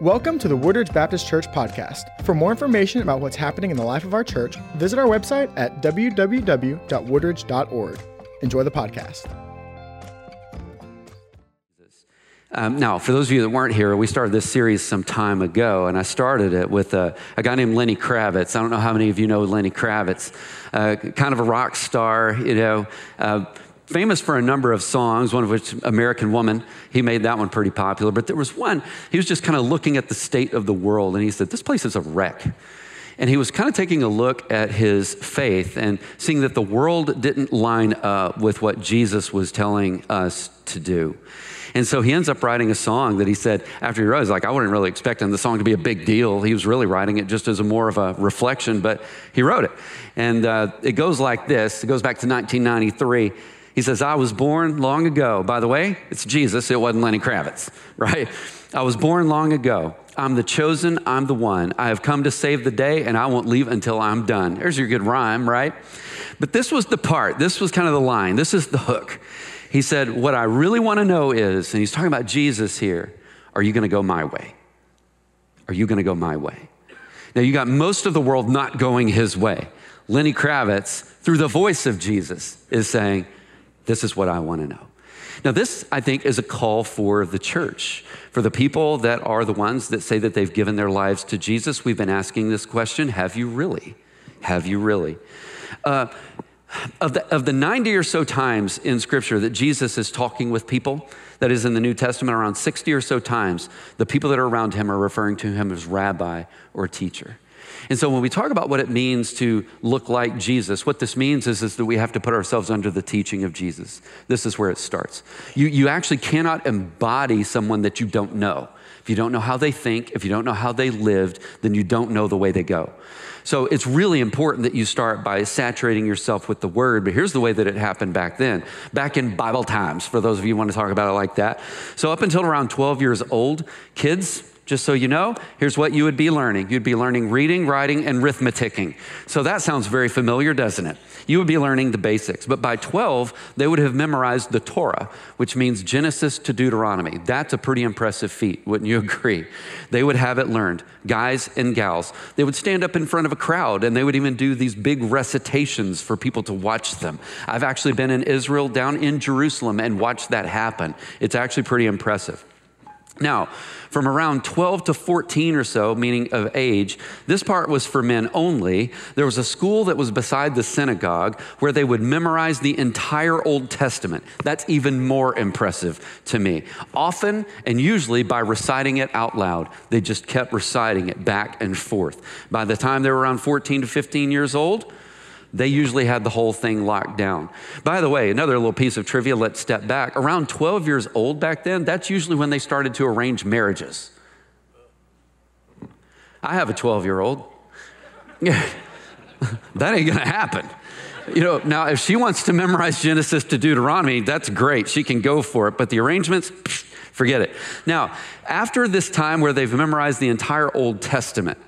Welcome to the Woodridge Baptist Church podcast. For more information about what's happening in the life of our church, visit our website at www.woodridge.org. Enjoy the podcast. Um, now, for those of you that weren't here, we started this series some time ago, and I started it with a, a guy named Lenny Kravitz. I don't know how many of you know Lenny Kravitz, uh, kind of a rock star, you know. Uh, famous for a number of songs, one of which, American Woman, he made that one pretty popular. But there was one, he was just kind of looking at the state of the world and he said, This place is a wreck. And he was kind of taking a look at his faith and seeing that the world didn't line up with what Jesus was telling us to do. And so he ends up writing a song that he said after he wrote, he's like, I wasn't really expecting the song to be a big deal. He was really writing it just as a more of a reflection, but he wrote it. And uh, it goes like this. It goes back to 1993. He says, I was born long ago. By the way, it's Jesus, it wasn't Lenny Kravitz, right? I was born long ago. I'm the chosen, I'm the one. I have come to save the day, and I won't leave until I'm done. There's your good rhyme, right? But this was the part, this was kind of the line, this is the hook. He said, What I really want to know is, and he's talking about Jesus here, are you going to go my way? Are you going to go my way? Now, you got most of the world not going his way. Lenny Kravitz, through the voice of Jesus, is saying, this is what I want to know. Now, this, I think, is a call for the church, for the people that are the ones that say that they've given their lives to Jesus. We've been asking this question Have you really? Have you really? Uh, of the, of the 90 or so times in Scripture that Jesus is talking with people, that is in the New Testament, around 60 or so times, the people that are around him are referring to him as rabbi or teacher. And so when we talk about what it means to look like Jesus, what this means is, is that we have to put ourselves under the teaching of Jesus. This is where it starts. You, you actually cannot embody someone that you don't know. If you don't know how they think, if you don't know how they lived, then you don't know the way they go. So it's really important that you start by saturating yourself with the word. But here's the way that it happened back then, back in Bible times, for those of you who want to talk about it like that. So up until around 12 years old, kids, just so you know, here's what you would be learning. You'd be learning reading, writing, and arithmeticking. So that sounds very familiar, doesn't it? You would be learning the basics. But by 12, they would have memorized the Torah, which means Genesis to Deuteronomy. That's a pretty impressive feat, wouldn't you agree? They would have it learned, guys and gals. They would stand up in front of a crowd and they would even do these big recitations for people to watch them. I've actually been in Israel, down in Jerusalem, and watched that happen. It's actually pretty impressive. Now, from around 12 to 14 or so, meaning of age, this part was for men only. There was a school that was beside the synagogue where they would memorize the entire Old Testament. That's even more impressive to me. Often and usually by reciting it out loud. They just kept reciting it back and forth. By the time they were around 14 to 15 years old, they usually had the whole thing locked down. By the way, another little piece of trivia, let's step back. Around 12 years old back then, that's usually when they started to arrange marriages. I have a 12 year old. that ain't gonna happen. You know, now if she wants to memorize Genesis to Deuteronomy, that's great. She can go for it. But the arrangements, forget it. Now, after this time where they've memorized the entire Old Testament,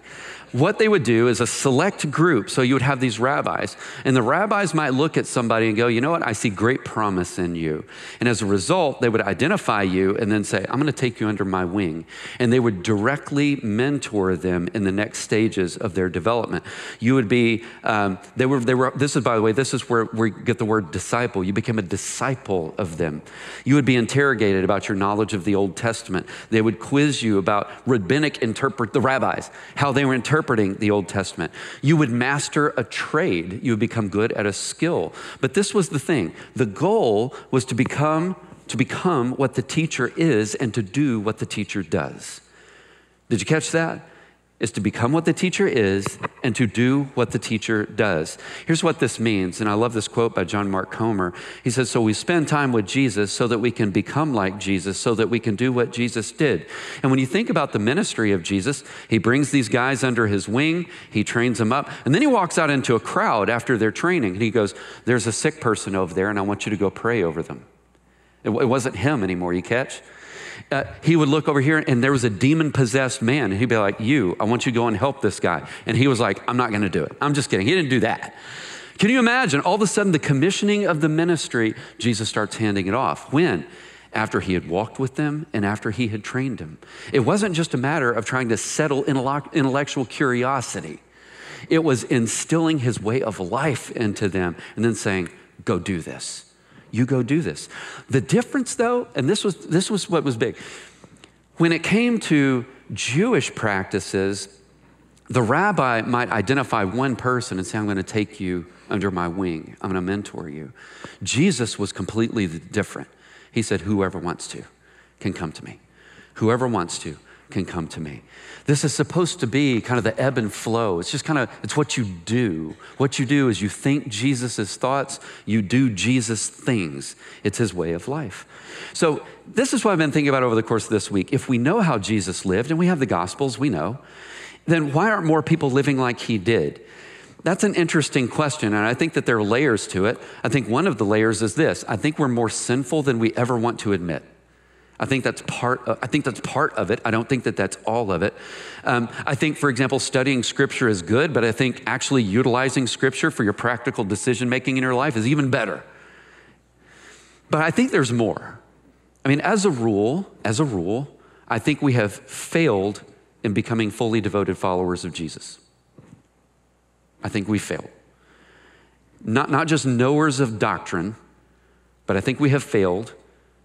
what they would do is a select group. So you would have these rabbis, and the rabbis might look at somebody and go, You know what? I see great promise in you. And as a result, they would identify you and then say, I'm going to take you under my wing. And they would directly mentor them in the next stages of their development. You would be, um, they were, they were, this is, by the way, this is where we get the word disciple. You became a disciple of them. You would be interrogated about your knowledge of the Old Testament. They would quiz you about rabbinic interpret, the rabbis, how they were interpreting interpreting the Old Testament. You would master a trade, you would become good at a skill. But this was the thing the goal was to become, to become what the teacher is and to do what the teacher does. Did you catch that? Is to become what the teacher is and to do what the teacher does. Here's what this means, and I love this quote by John Mark Comer. He says, So we spend time with Jesus so that we can become like Jesus, so that we can do what Jesus did. And when you think about the ministry of Jesus, he brings these guys under his wing, he trains them up, and then he walks out into a crowd after their training, and he goes, There's a sick person over there, and I want you to go pray over them. It, it wasn't him anymore, you catch? Uh, he would look over here and there was a demon possessed man. And he'd be like, You, I want you to go and help this guy. And he was like, I'm not going to do it. I'm just kidding. He didn't do that. Can you imagine? All of a sudden, the commissioning of the ministry, Jesus starts handing it off. When? after he had walked with them and after he had trained them. It wasn't just a matter of trying to settle intellectual curiosity, it was instilling his way of life into them and then saying, Go do this. You go do this. The difference, though, and this was, this was what was big, when it came to Jewish practices, the rabbi might identify one person and say, I'm going to take you under my wing, I'm going to mentor you. Jesus was completely different. He said, Whoever wants to can come to me. Whoever wants to can come to me. This is supposed to be kind of the ebb and flow. It's just kind of, it's what you do. What you do is you think Jesus' thoughts, you do Jesus things. It's his way of life. So, this is what I've been thinking about over the course of this week. If we know how Jesus lived, and we have the Gospels, we know, then why aren't more people living like he did? That's an interesting question, and I think that there are layers to it. I think one of the layers is this I think we're more sinful than we ever want to admit. I think that's part. Of, I think that's part of it. I don't think that that's all of it. Um, I think, for example, studying Scripture is good, but I think actually utilizing Scripture for your practical decision making in your life is even better. But I think there's more. I mean, as a rule, as a rule, I think we have failed in becoming fully devoted followers of Jesus. I think we failed. Not, not just knowers of doctrine, but I think we have failed,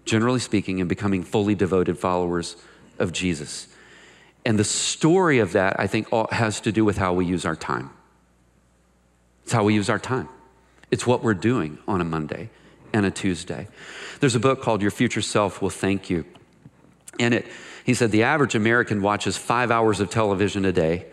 generally speaking, in becoming fully devoted followers of Jesus. And the story of that, I think, has to do with how we use our time. It's how we use our time. It's what we're doing on a Monday and a Tuesday. There's a book called Your Future Self Will Thank You. And it, he said the average American watches five hours of television a day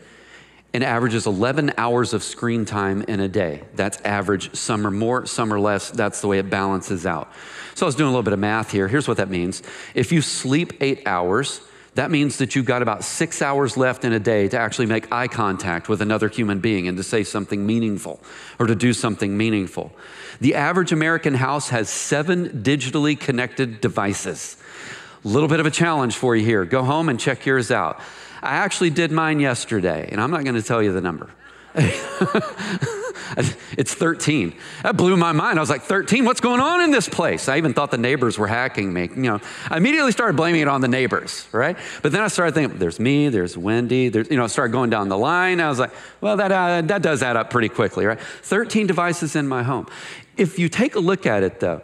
and averages 11 hours of screen time in a day. That's average. Some are more, some are less. That's the way it balances out. So I was doing a little bit of math here. Here's what that means if you sleep eight hours, that means that you've got about six hours left in a day to actually make eye contact with another human being and to say something meaningful or to do something meaningful. The average American house has seven digitally connected devices. A little bit of a challenge for you here. Go home and check yours out. I actually did mine yesterday, and I'm not going to tell you the number. it's 13. That blew my mind. I was like, 13? What's going on in this place? I even thought the neighbors were hacking me. You know, I immediately started blaming it on the neighbors, right? But then I started thinking, there's me, there's Wendy, there's, you know, I started going down the line. I was like, well, that, uh, that does add up pretty quickly, right? 13 devices in my home. If you take a look at it, though,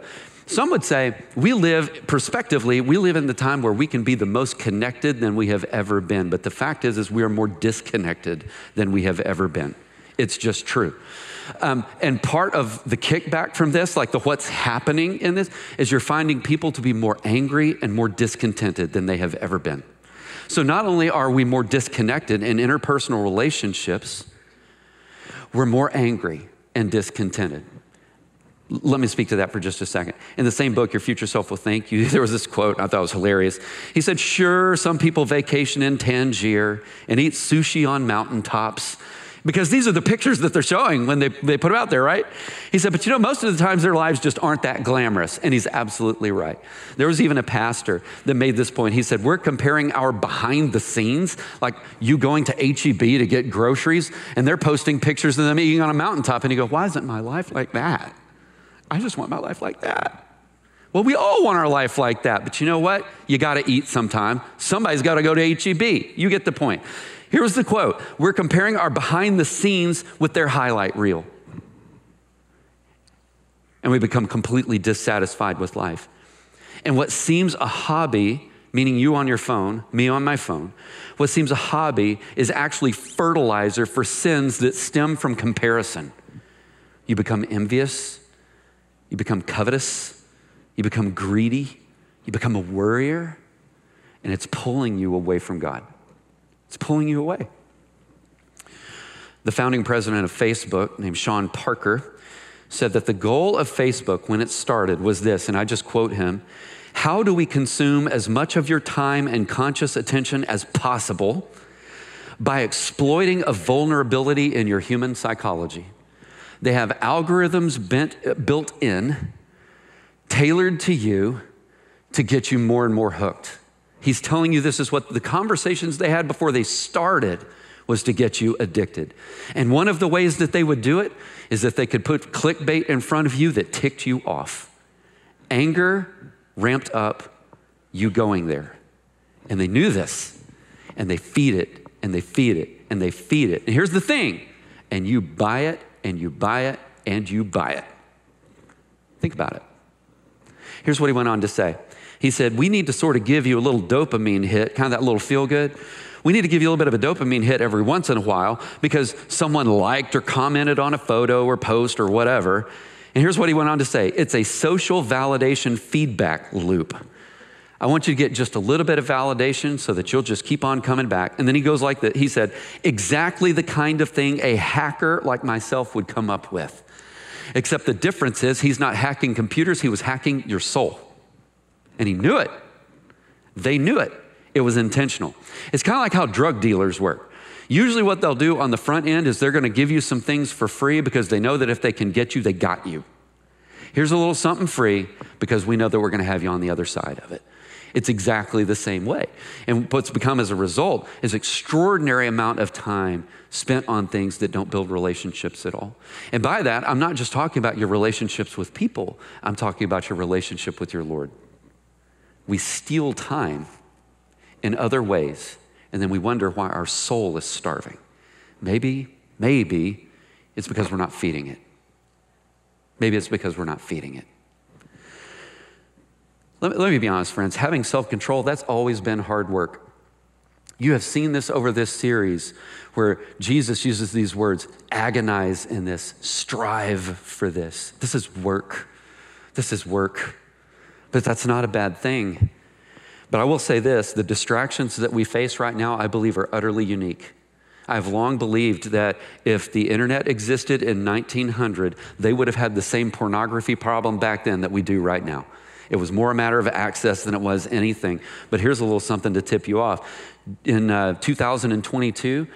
some would say we live, prospectively, we live in the time where we can be the most connected than we have ever been. But the fact is, is we are more disconnected than we have ever been. It's just true. Um, and part of the kickback from this, like the what's happening in this, is you're finding people to be more angry and more discontented than they have ever been. So not only are we more disconnected in interpersonal relationships, we're more angry and discontented. Let me speak to that for just a second. In the same book, Your Future Self Will Thank You, there was this quote I thought was hilarious. He said, Sure, some people vacation in Tangier and eat sushi on mountaintops because these are the pictures that they're showing when they, they put them out there, right? He said, But you know, most of the times their lives just aren't that glamorous. And he's absolutely right. There was even a pastor that made this point. He said, We're comparing our behind the scenes, like you going to HEB to get groceries, and they're posting pictures of them eating on a mountaintop. And he goes, Why isn't my life like that? I just want my life like that. Well, we all want our life like that, but you know what? You got to eat sometime. Somebody's got to go to HEB. You get the point. Here's the quote We're comparing our behind the scenes with their highlight reel. And we become completely dissatisfied with life. And what seems a hobby, meaning you on your phone, me on my phone, what seems a hobby is actually fertilizer for sins that stem from comparison. You become envious, you become covetous, you become greedy, you become a worrier, and it's pulling you away from God. It's pulling you away. The founding president of Facebook, named Sean Parker, said that the goal of Facebook when it started was this, and I just quote him How do we consume as much of your time and conscious attention as possible by exploiting a vulnerability in your human psychology? They have algorithms bent, built in, tailored to you to get you more and more hooked. He's telling you this is what the conversations they had before they started was to get you addicted. And one of the ways that they would do it is that they could put clickbait in front of you that ticked you off. Anger ramped up you going there. And they knew this, and they feed it, and they feed it, and they feed it. And here's the thing and you buy it, and you buy it, and you buy it. Think about it. Here's what he went on to say He said, We need to sort of give you a little dopamine hit, kind of that little feel good. We need to give you a little bit of a dopamine hit every once in a while because someone liked or commented on a photo or post or whatever. And here's what he went on to say it's a social validation feedback loop. I want you to get just a little bit of validation so that you'll just keep on coming back. And then he goes like that. He said, exactly the kind of thing a hacker like myself would come up with. Except the difference is he's not hacking computers, he was hacking your soul. And he knew it. They knew it. It was intentional. It's kind of like how drug dealers work. Usually, what they'll do on the front end is they're going to give you some things for free because they know that if they can get you, they got you. Here's a little something free because we know that we're going to have you on the other side of it. It's exactly the same way. And what's become as a result is extraordinary amount of time spent on things that don't build relationships at all. And by that, I'm not just talking about your relationships with people, I'm talking about your relationship with your Lord. We steal time in other ways, and then we wonder why our soul is starving. Maybe, maybe it's because we're not feeding it. Maybe it's because we're not feeding it. Let me, let me be honest, friends. Having self control, that's always been hard work. You have seen this over this series where Jesus uses these words agonize in this, strive for this. This is work. This is work. But that's not a bad thing. But I will say this the distractions that we face right now, I believe, are utterly unique. I've long believed that if the internet existed in 1900, they would have had the same pornography problem back then that we do right now. It was more a matter of access than it was anything. But here's a little something to tip you off. In uh, 2022,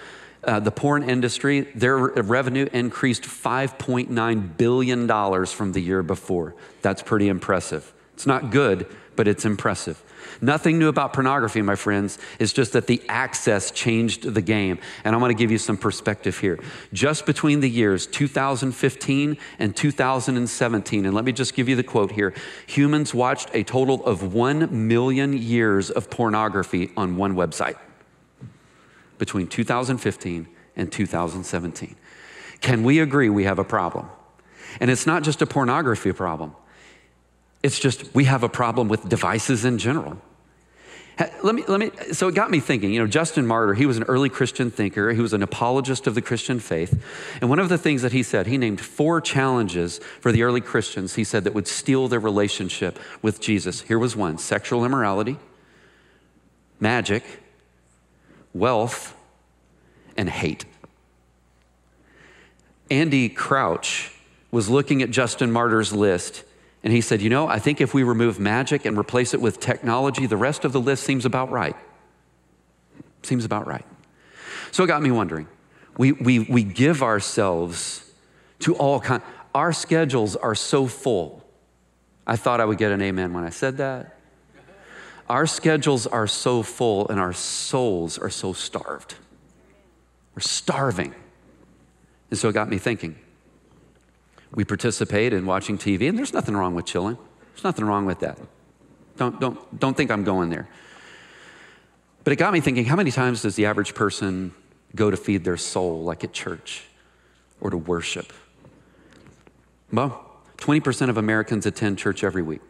uh, the porn industry, their revenue increased $5.9 billion from the year before. That's pretty impressive. It's not good, but it's impressive. Nothing new about pornography, my friends. It's just that the access changed the game. And I want to give you some perspective here. Just between the years 2015 and 2017, and let me just give you the quote here humans watched a total of 1 million years of pornography on one website between 2015 and 2017. Can we agree we have a problem? And it's not just a pornography problem. It's just we have a problem with devices in general. Let me, let me, so it got me thinking, you know, Justin Martyr, he was an early Christian thinker. He was an apologist of the Christian faith. And one of the things that he said, he named four challenges for the early Christians, he said, that would steal their relationship with Jesus. Here was one sexual immorality, magic, wealth, and hate. Andy Crouch was looking at Justin Martyr's list and he said, You know, I think if we remove magic and replace it with technology, the rest of the list seems about right. Seems about right. So it got me wondering. We, we, we give ourselves to all kinds, our schedules are so full. I thought I would get an amen when I said that. Our schedules are so full and our souls are so starved. We're starving. And so it got me thinking we participate in watching TV, and there's nothing wrong with chilling. There's nothing wrong with that. Don't, don't, don't think I'm going there. But it got me thinking how many times does the average person go to feed their soul, like at church or to worship? Well, 20% of Americans attend church every week.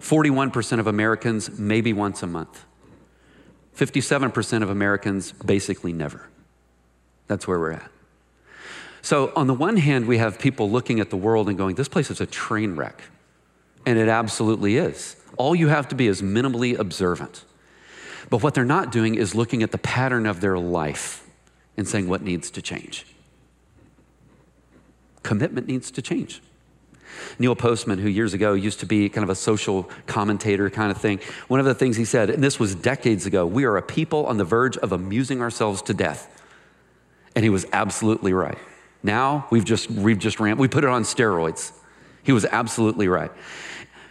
41% of Americans maybe once a month. 57% of Americans basically never. That's where we're at. So, on the one hand, we have people looking at the world and going, this place is a train wreck. And it absolutely is. All you have to be is minimally observant. But what they're not doing is looking at the pattern of their life and saying what needs to change. Commitment needs to change. Neil Postman, who years ago used to be kind of a social commentator kind of thing, one of the things he said, and this was decades ago, we are a people on the verge of amusing ourselves to death. And he was absolutely right. Now we've just, we've just ramped, we put it on steroids. He was absolutely right.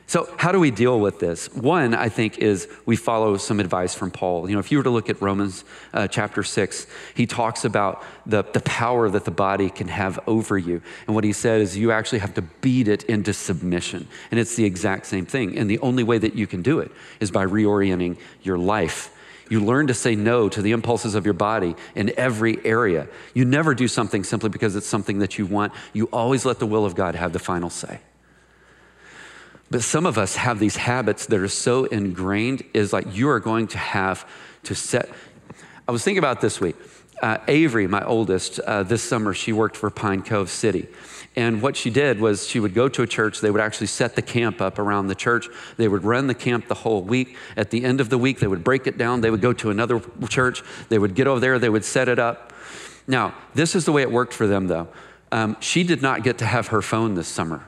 So, how do we deal with this? One, I think, is we follow some advice from Paul. You know, if you were to look at Romans uh, chapter 6, he talks about the, the power that the body can have over you. And what he said is you actually have to beat it into submission. And it's the exact same thing. And the only way that you can do it is by reorienting your life. You learn to say no to the impulses of your body in every area. You never do something simply because it's something that you want. You always let the will of God have the final say. But some of us have these habits that are so ingrained, is like you are going to have to set. I was thinking about this week. Uh, Avery, my oldest, uh, this summer she worked for Pine Cove City. And what she did was she would go to a church. They would actually set the camp up around the church. They would run the camp the whole week. At the end of the week, they would break it down. They would go to another church. They would get over there. They would set it up. Now, this is the way it worked for them, though. Um, she did not get to have her phone this summer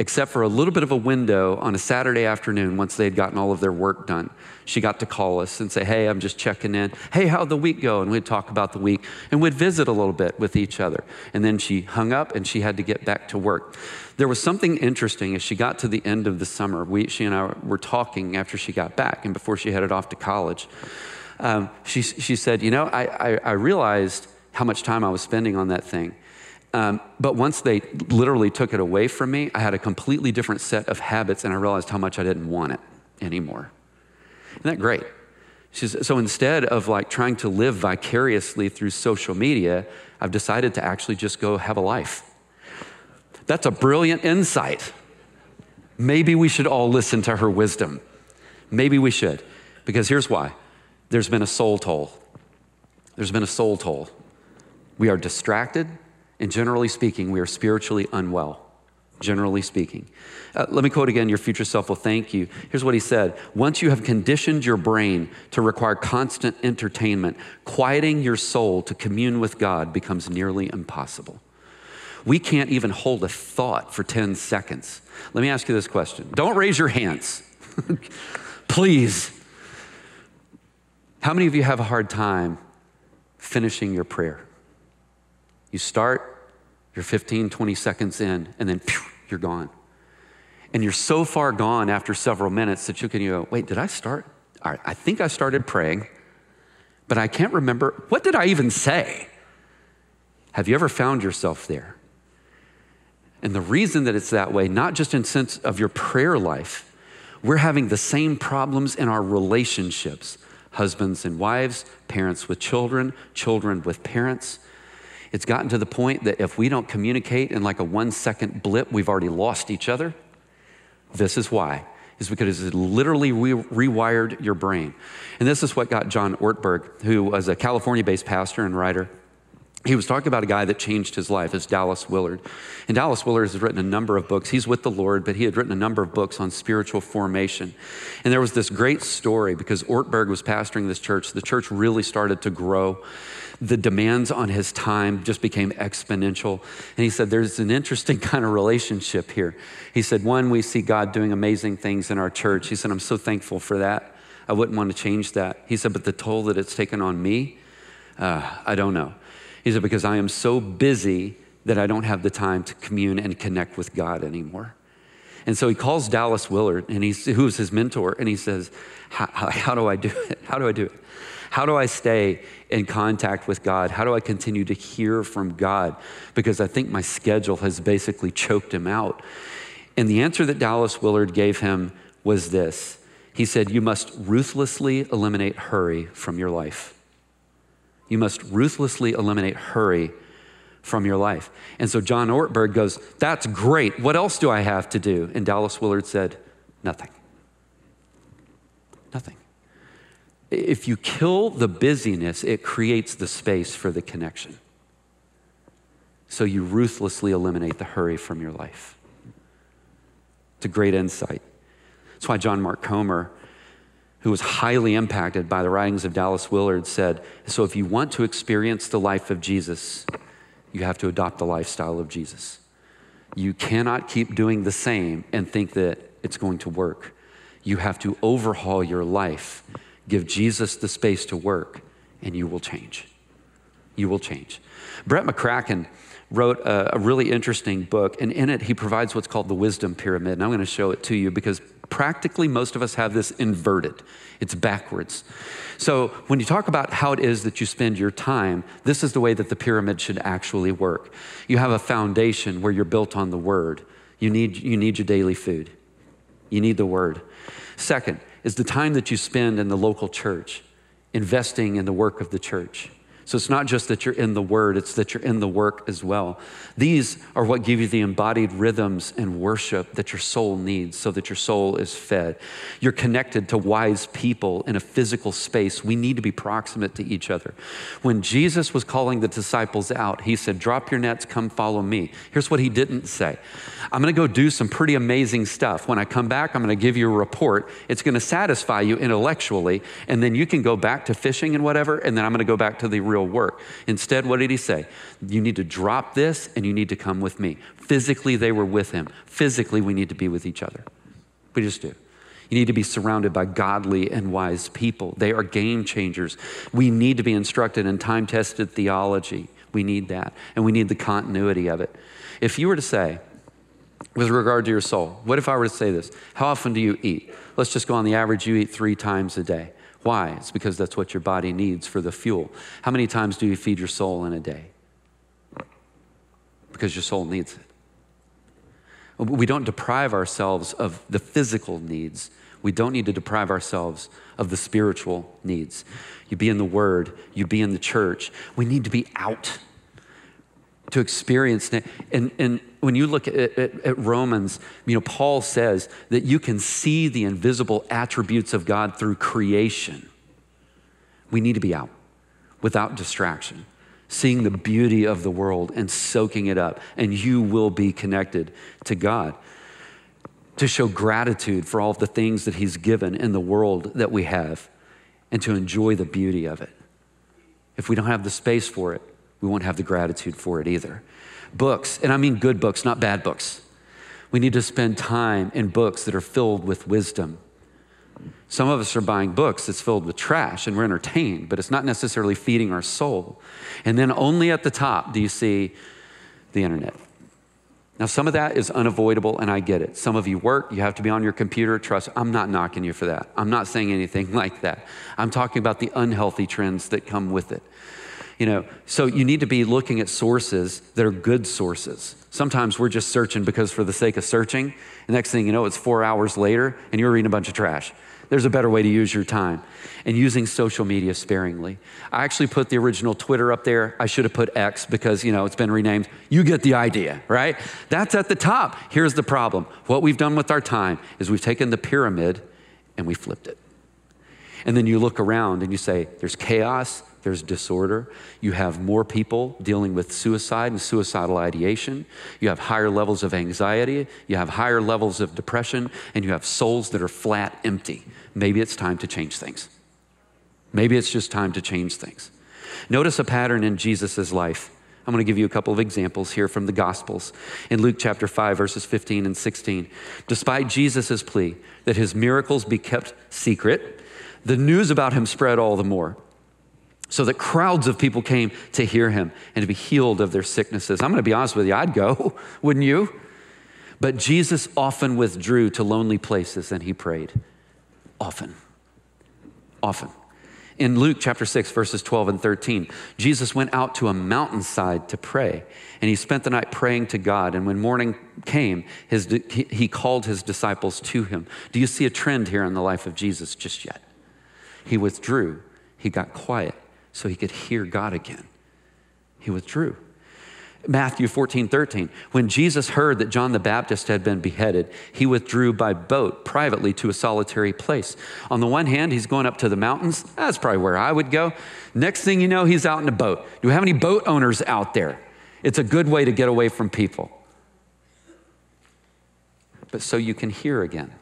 except for a little bit of a window on a Saturday afternoon once they had gotten all of their work done. She got to call us and say, Hey, I'm just checking in. Hey, how'd the week go? And we'd talk about the week and we'd visit a little bit with each other. And then she hung up and she had to get back to work. There was something interesting as she got to the end of the summer. We, she and I were talking after she got back and before she headed off to college. Um, she, she said, You know, I, I, I realized how much time I was spending on that thing. Um, but once they literally took it away from me, I had a completely different set of habits and I realized how much I didn't want it anymore. Isn't that great? Says, so instead of like trying to live vicariously through social media, I've decided to actually just go have a life. That's a brilliant insight. Maybe we should all listen to her wisdom. Maybe we should. Because here's why there's been a soul toll. There's been a soul toll. We are distracted, and generally speaking, we are spiritually unwell. Generally speaking. Uh, let me quote again your future self will thank you. Here's what he said Once you have conditioned your brain to require constant entertainment, quieting your soul to commune with God becomes nearly impossible. We can't even hold a thought for 10 seconds. Let me ask you this question. Don't raise your hands, please. How many of you have a hard time finishing your prayer? You start, you're 15, 20 seconds in, and then phew, you're gone. And you're so far gone after several minutes that you can go, wait, did I start? All right, I think I started praying, but I can't remember. What did I even say? Have you ever found yourself there? And the reason that it's that way, not just in sense of your prayer life, we're having the same problems in our relationships husbands and wives, parents with children, children with parents. It's gotten to the point that if we don't communicate in like a one second blip, we've already lost each other. This is why. Is because it literally re- rewired your brain. And this is what got John Ortberg, who was a California based pastor and writer, he was talking about a guy that changed his life. It's Dallas Willard. And Dallas Willard has written a number of books. He's with the Lord, but he had written a number of books on spiritual formation. And there was this great story because Ortberg was pastoring this church. The church really started to grow the demands on his time just became exponential. And he said, There's an interesting kind of relationship here. He said, One, we see God doing amazing things in our church. He said, I'm so thankful for that. I wouldn't want to change that. He said, But the toll that it's taken on me, uh, I don't know. He said, Because I am so busy that I don't have the time to commune and connect with God anymore. And so he calls Dallas Willard, and he's, who's his mentor, and he says, how, how do I do it? How do I do it? How do I stay in contact with God? How do I continue to hear from God? Because I think my schedule has basically choked him out. And the answer that Dallas Willard gave him was this He said, You must ruthlessly eliminate hurry from your life. You must ruthlessly eliminate hurry from your life. And so John Ortberg goes, That's great. What else do I have to do? And Dallas Willard said, Nothing. Nothing. If you kill the busyness, it creates the space for the connection. So you ruthlessly eliminate the hurry from your life. It's a great insight. That's why John Mark Comer, who was highly impacted by the writings of Dallas Willard, said So if you want to experience the life of Jesus, you have to adopt the lifestyle of Jesus. You cannot keep doing the same and think that it's going to work. You have to overhaul your life Give Jesus the space to work, and you will change. You will change. Brett McCracken wrote a, a, really interesting book, and in it, he provides what's called the wisdom pyramid. And I'm going to show it to you because practically most of us have this inverted, it's backwards. So, when you talk about how it is that you spend your time, this is the way that the pyramid should actually work. You have a foundation where you're built on the word. You need, you need your daily food, you need the word. Second is the time that you spend in the local church, investing in the work of the church. So it's not just that you're in the word, it's that you're in the work as well. These are what give you the embodied rhythms and worship that your soul needs so that your soul is fed. You're connected to wise people in a physical space. We need to be proximate to each other. When Jesus was calling the disciples out, he said, Drop your nets, come follow me. Here's what he didn't say I'm going to go do some pretty amazing stuff. When I come back, I'm going to give you a report. It's going to satisfy you intellectually, and then you can go back to fishing and whatever, and then I'm going to go back to the real work. Instead, what did he say? You need to drop this and you need to come with me. Physically, they were with him. Physically, we need to be with each other. We just do. You need to be surrounded by godly and wise people. They are game changers. We need to be instructed in time tested theology. We need that. And we need the continuity of it. If you were to say, with regard to your soul, what if I were to say this? How often do you eat? Let's just go on the average, you eat three times a day. Why? It's because that's what your body needs for the fuel. How many times do you feed your soul in a day? Because your soul needs it. We don't deprive ourselves of the physical needs. We don't need to deprive ourselves of the spiritual needs. You be in the Word, you be in the church. We need to be out to experience. And, and when you look at, at, at, Romans, you know, Paul says that you can see the invisible attributes of God through creation. We need to be out without distraction, seeing the beauty of the world and soaking it up, and you will be connected to God. To show gratitude for all the things that He's given in the world that we have, and to enjoy the beauty of it. If we don't have the space for it, we won't have the gratitude for it either. Books, and I mean good books, not bad books. We need to spend time in books that are filled with wisdom. Some of us are buying books that's filled with trash and we're entertained, but it's not necessarily feeding our soul. And then only at the top do you see the internet. Now, some of that is unavoidable, and I get it. Some of you work, you have to be on your computer. Trust, I'm not knocking you for that. I'm not saying anything like that. I'm talking about the unhealthy trends that come with it. You know, so you need to be looking at sources that are good sources. Sometimes we're just searching because for the sake of searching. The next thing you know, it's four hours later and you're reading a bunch of trash. There's a better way to use your time and using social media sparingly. I actually put the original Twitter up there. I should have put X because, you know, it's been renamed. You get the idea, right? That's at the top. Here's the problem. What we've done with our time is we've taken the pyramid and we flipped it. And then you look around and you say, there's chaos, there's disorder. You have more people dealing with suicide and suicidal ideation. You have higher levels of anxiety. You have higher levels of depression. And you have souls that are flat empty. Maybe it's time to change things. Maybe it's just time to change things. Notice a pattern in Jesus' life. I'm going to give you a couple of examples here from the Gospels. In Luke chapter 5, verses 15 and 16, despite Jesus' plea that his miracles be kept secret, the news about him spread all the more so that crowds of people came to hear him and to be healed of their sicknesses. I'm going to be honest with you, I'd go, wouldn't you? But Jesus often withdrew to lonely places and he prayed. Often. Often. In Luke chapter 6, verses 12 and 13, Jesus went out to a mountainside to pray, and he spent the night praying to God. And when morning came, his, he called his disciples to him. Do you see a trend here in the life of Jesus just yet? He withdrew, he got quiet, so he could hear God again. He withdrew. Matthew 14, 13. When Jesus heard that John the Baptist had been beheaded, he withdrew by boat privately to a solitary place. On the one hand, he's going up to the mountains. That's probably where I would go. Next thing you know, he's out in a boat. Do we have any boat owners out there? It's a good way to get away from people. But so you can hear again.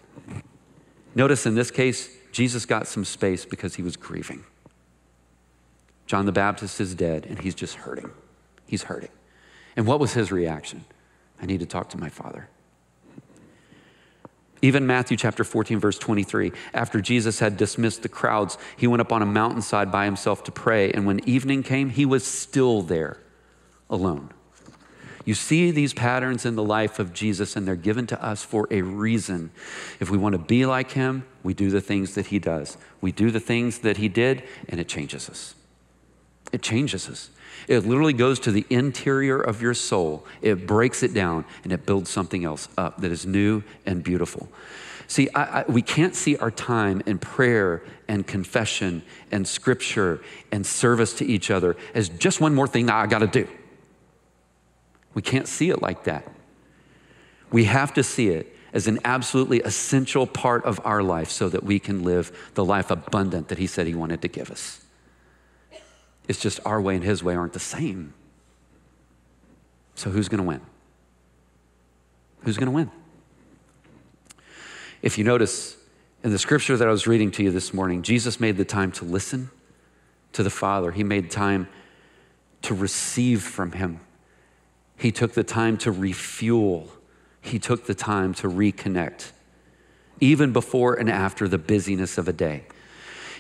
Notice in this case, Jesus got some space because he was grieving. John the Baptist is dead and he's just hurting. He's hurting. And what was his reaction? I need to talk to my father. Even Matthew chapter 14, verse 23, after Jesus had dismissed the crowds, he went up on a mountainside by himself to pray. And when evening came, he was still there alone. You see these patterns in the life of Jesus, and they're given to us for a reason. If we want to be like him, we do the things that he does. We do the things that he did, and it changes us. It changes us. It literally goes to the interior of your soul, it breaks it down, and it builds something else up that is new and beautiful. See, I, I, we can't see our time in prayer and confession and scripture and service to each other as just one more thing that I got to do. We can't see it like that. We have to see it as an absolutely essential part of our life so that we can live the life abundant that He said He wanted to give us. It's just our way and His way aren't the same. So, who's going to win? Who's going to win? If you notice in the scripture that I was reading to you this morning, Jesus made the time to listen to the Father, He made time to receive from Him. He took the time to refuel, He took the time to reconnect, even before and after the busyness of a day.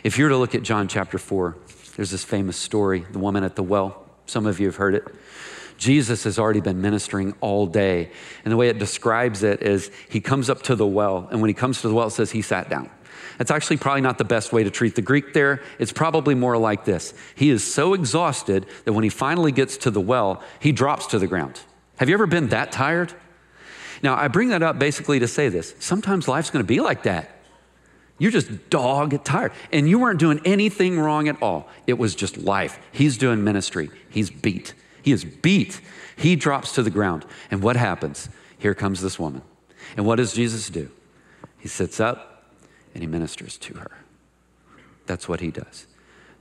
If you were to look at John chapter 4, there's this famous story, the woman at the well. Some of you have heard it. Jesus has already been ministering all day. And the way it describes it is he comes up to the well, and when he comes to the well, it says he sat down. That's actually probably not the best way to treat the Greek there. It's probably more like this He is so exhausted that when he finally gets to the well, he drops to the ground. Have you ever been that tired? Now, I bring that up basically to say this sometimes life's gonna be like that. You're just dog tired. And you weren't doing anything wrong at all. It was just life. He's doing ministry. He's beat. He is beat. He drops to the ground. And what happens? Here comes this woman. And what does Jesus do? He sits up and he ministers to her. That's what he does.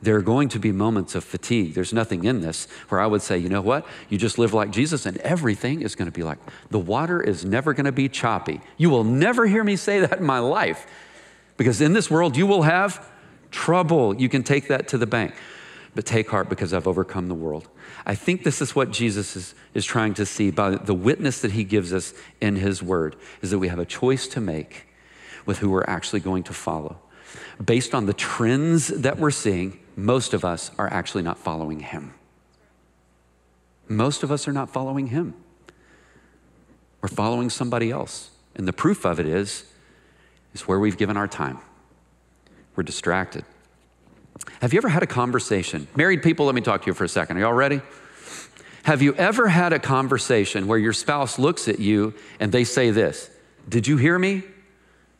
There are going to be moments of fatigue. There's nothing in this where I would say, you know what? You just live like Jesus and everything is going to be like, the water is never going to be choppy. You will never hear me say that in my life. Because in this world, you will have trouble. You can take that to the bank. But take heart because I've overcome the world. I think this is what Jesus is, is trying to see by the witness that he gives us in his word, is that we have a choice to make with who we're actually going to follow. Based on the trends that we're seeing, most of us are actually not following him. Most of us are not following him. We're following somebody else. And the proof of it is is where we've given our time. We're distracted. Have you ever had a conversation? Married people, let me talk to you for a second. Are y'all ready? Have you ever had a conversation where your spouse looks at you and they say this Did you hear me?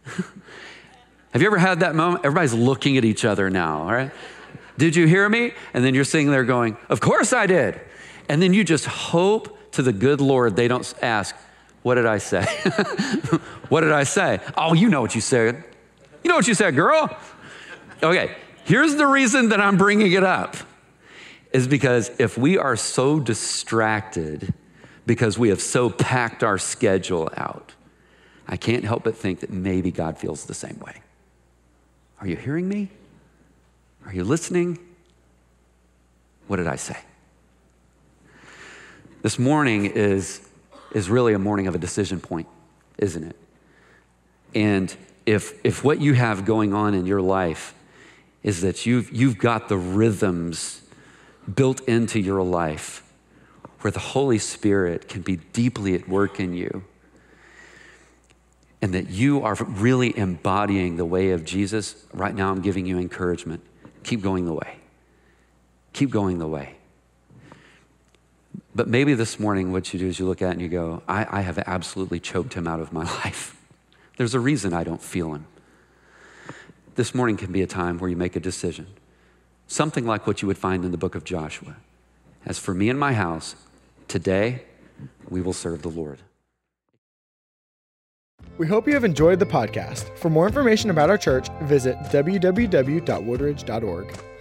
Have you ever had that moment? Everybody's looking at each other now, all right? Did you hear me? And then you're sitting there going, Of course I did. And then you just hope to the good Lord they don't ask, what did I say? what did I say? Oh, you know what you said. You know what you said, girl. Okay, here's the reason that I'm bringing it up is because if we are so distracted because we have so packed our schedule out, I can't help but think that maybe God feels the same way. Are you hearing me? Are you listening? What did I say? This morning is is really a morning of a decision point, isn't it? And if, if what you have going on in your life is that you've, you've got the rhythms built into your life where the Holy Spirit can be deeply at work in you, and that you are really embodying the way of Jesus, right now I'm giving you encouragement. Keep going the way. Keep going the way. But maybe this morning, what you do is you look at it and you go, I, I have absolutely choked him out of my life. There's a reason I don't feel him. This morning can be a time where you make a decision, something like what you would find in the book of Joshua. As for me and my house, today we will serve the Lord. We hope you have enjoyed the podcast. For more information about our church, visit www.woodridge.org.